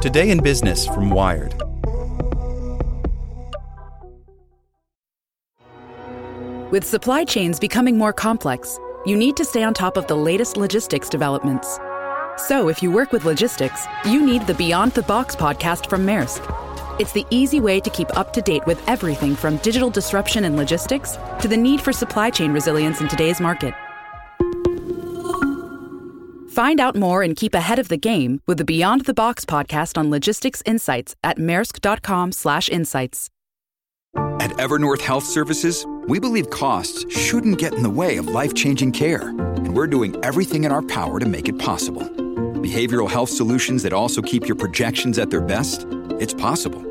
Today in Business from Wired. With supply chains becoming more complex, you need to stay on top of the latest logistics developments. So, if you work with logistics, you need the Beyond the Box podcast from Maersk. It's the easy way to keep up to date with everything from digital disruption in logistics to the need for supply chain resilience in today's market. Find out more and keep ahead of the game with the Beyond the Box podcast on logistics insights at maersk.com/insights. At Evernorth Health Services, we believe costs shouldn't get in the way of life-changing care, and we're doing everything in our power to make it possible. Behavioral health solutions that also keep your projections at their best? It's possible.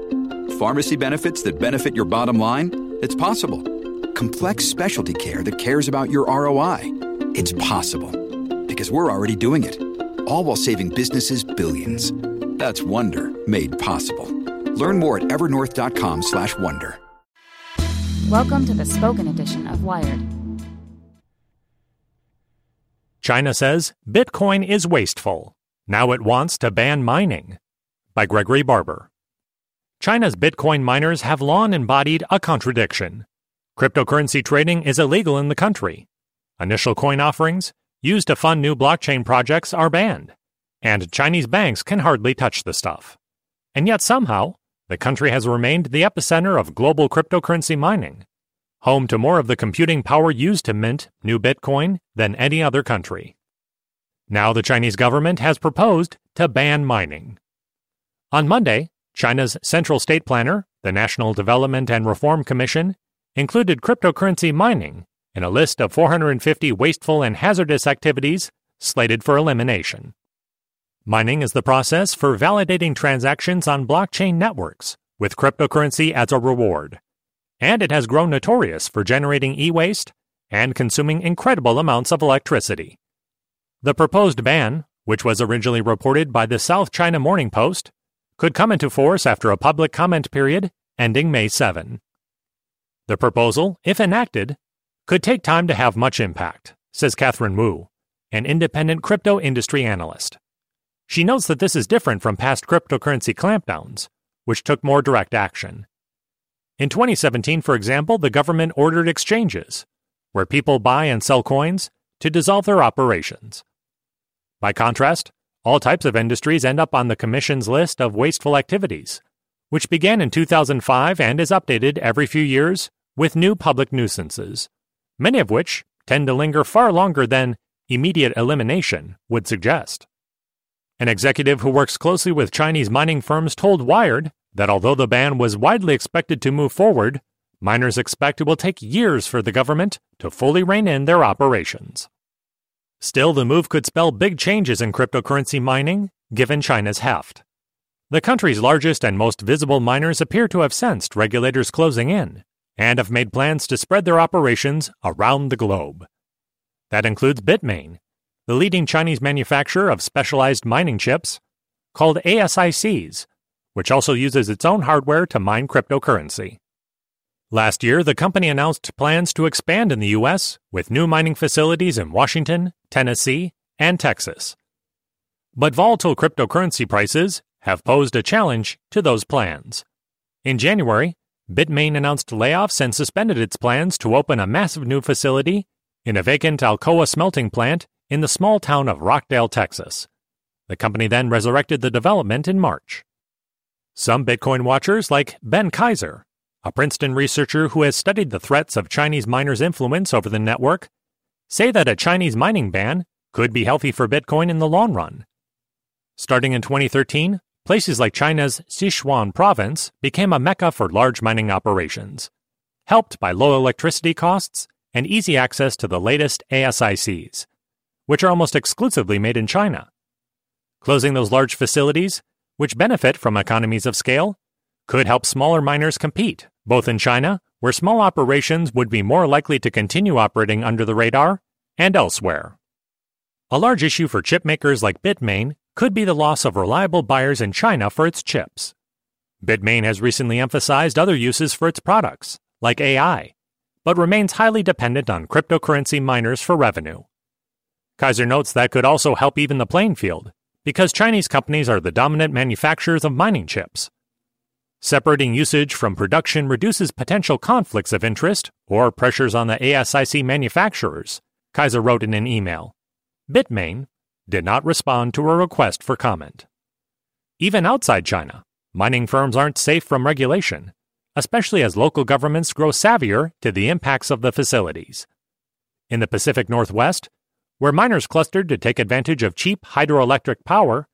Pharmacy benefits that benefit your bottom line? It's possible. Complex specialty care that cares about your ROI? It's possible because we're already doing it. All while saving businesses billions. That's Wonder made possible. Learn more at evernorth.com/wonder. Welcome to the spoken edition of Wired. China says Bitcoin is wasteful. Now it wants to ban mining. By Gregory Barber. China's Bitcoin miners have long embodied a contradiction. Cryptocurrency trading is illegal in the country. Initial coin offerings, used to fund new blockchain projects, are banned. And Chinese banks can hardly touch the stuff. And yet somehow, the country has remained the epicenter of global cryptocurrency mining, home to more of the computing power used to mint new Bitcoin than any other country. Now the Chinese government has proposed to ban mining. On Monday, China's Central State Planner, the National Development and Reform Commission, included cryptocurrency mining in a list of 450 wasteful and hazardous activities slated for elimination. Mining is the process for validating transactions on blockchain networks with cryptocurrency as a reward. And it has grown notorious for generating e waste and consuming incredible amounts of electricity. The proposed ban, which was originally reported by the South China Morning Post, could come into force after a public comment period ending May 7. The proposal, if enacted, could take time to have much impact, says Catherine Wu, an independent crypto industry analyst. She notes that this is different from past cryptocurrency clampdowns, which took more direct action. In 2017, for example, the government ordered exchanges, where people buy and sell coins, to dissolve their operations. By contrast, all types of industries end up on the Commission's list of wasteful activities, which began in 2005 and is updated every few years with new public nuisances, many of which tend to linger far longer than immediate elimination would suggest. An executive who works closely with Chinese mining firms told Wired that although the ban was widely expected to move forward, miners expect it will take years for the government to fully rein in their operations. Still, the move could spell big changes in cryptocurrency mining, given China's heft. The country's largest and most visible miners appear to have sensed regulators closing in and have made plans to spread their operations around the globe. That includes Bitmain, the leading Chinese manufacturer of specialized mining chips, called ASICs, which also uses its own hardware to mine cryptocurrency. Last year, the company announced plans to expand in the U.S. with new mining facilities in Washington, Tennessee, and Texas. But volatile cryptocurrency prices have posed a challenge to those plans. In January, Bitmain announced layoffs and suspended its plans to open a massive new facility in a vacant Alcoa smelting plant in the small town of Rockdale, Texas. The company then resurrected the development in March. Some Bitcoin watchers, like Ben Kaiser, a Princeton researcher who has studied the threats of Chinese miners' influence over the network, say that a Chinese mining ban could be healthy for Bitcoin in the long run. Starting in 2013, places like China's Sichuan province became a mecca for large mining operations, helped by low electricity costs and easy access to the latest ASICs which are almost exclusively made in China. Closing those large facilities, which benefit from economies of scale, could help smaller miners compete, both in China, where small operations would be more likely to continue operating under the radar, and elsewhere. A large issue for chip makers like Bitmain could be the loss of reliable buyers in China for its chips. Bitmain has recently emphasized other uses for its products, like AI, but remains highly dependent on cryptocurrency miners for revenue. Kaiser notes that could also help even the playing field because Chinese companies are the dominant manufacturers of mining chips. Separating usage from production reduces potential conflicts of interest or pressures on the ASIC manufacturers, Kaiser wrote in an email. Bitmain did not respond to a request for comment. Even outside China, mining firms aren't safe from regulation, especially as local governments grow savvier to the impacts of the facilities. In the Pacific Northwest, where miners clustered to take advantage of cheap hydroelectric power,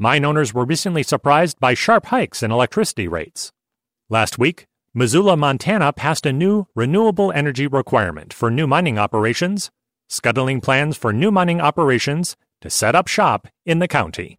Mine owners were recently surprised by sharp hikes in electricity rates. Last week, Missoula, Montana passed a new renewable energy requirement for new mining operations, scuttling plans for new mining operations to set up shop in the county.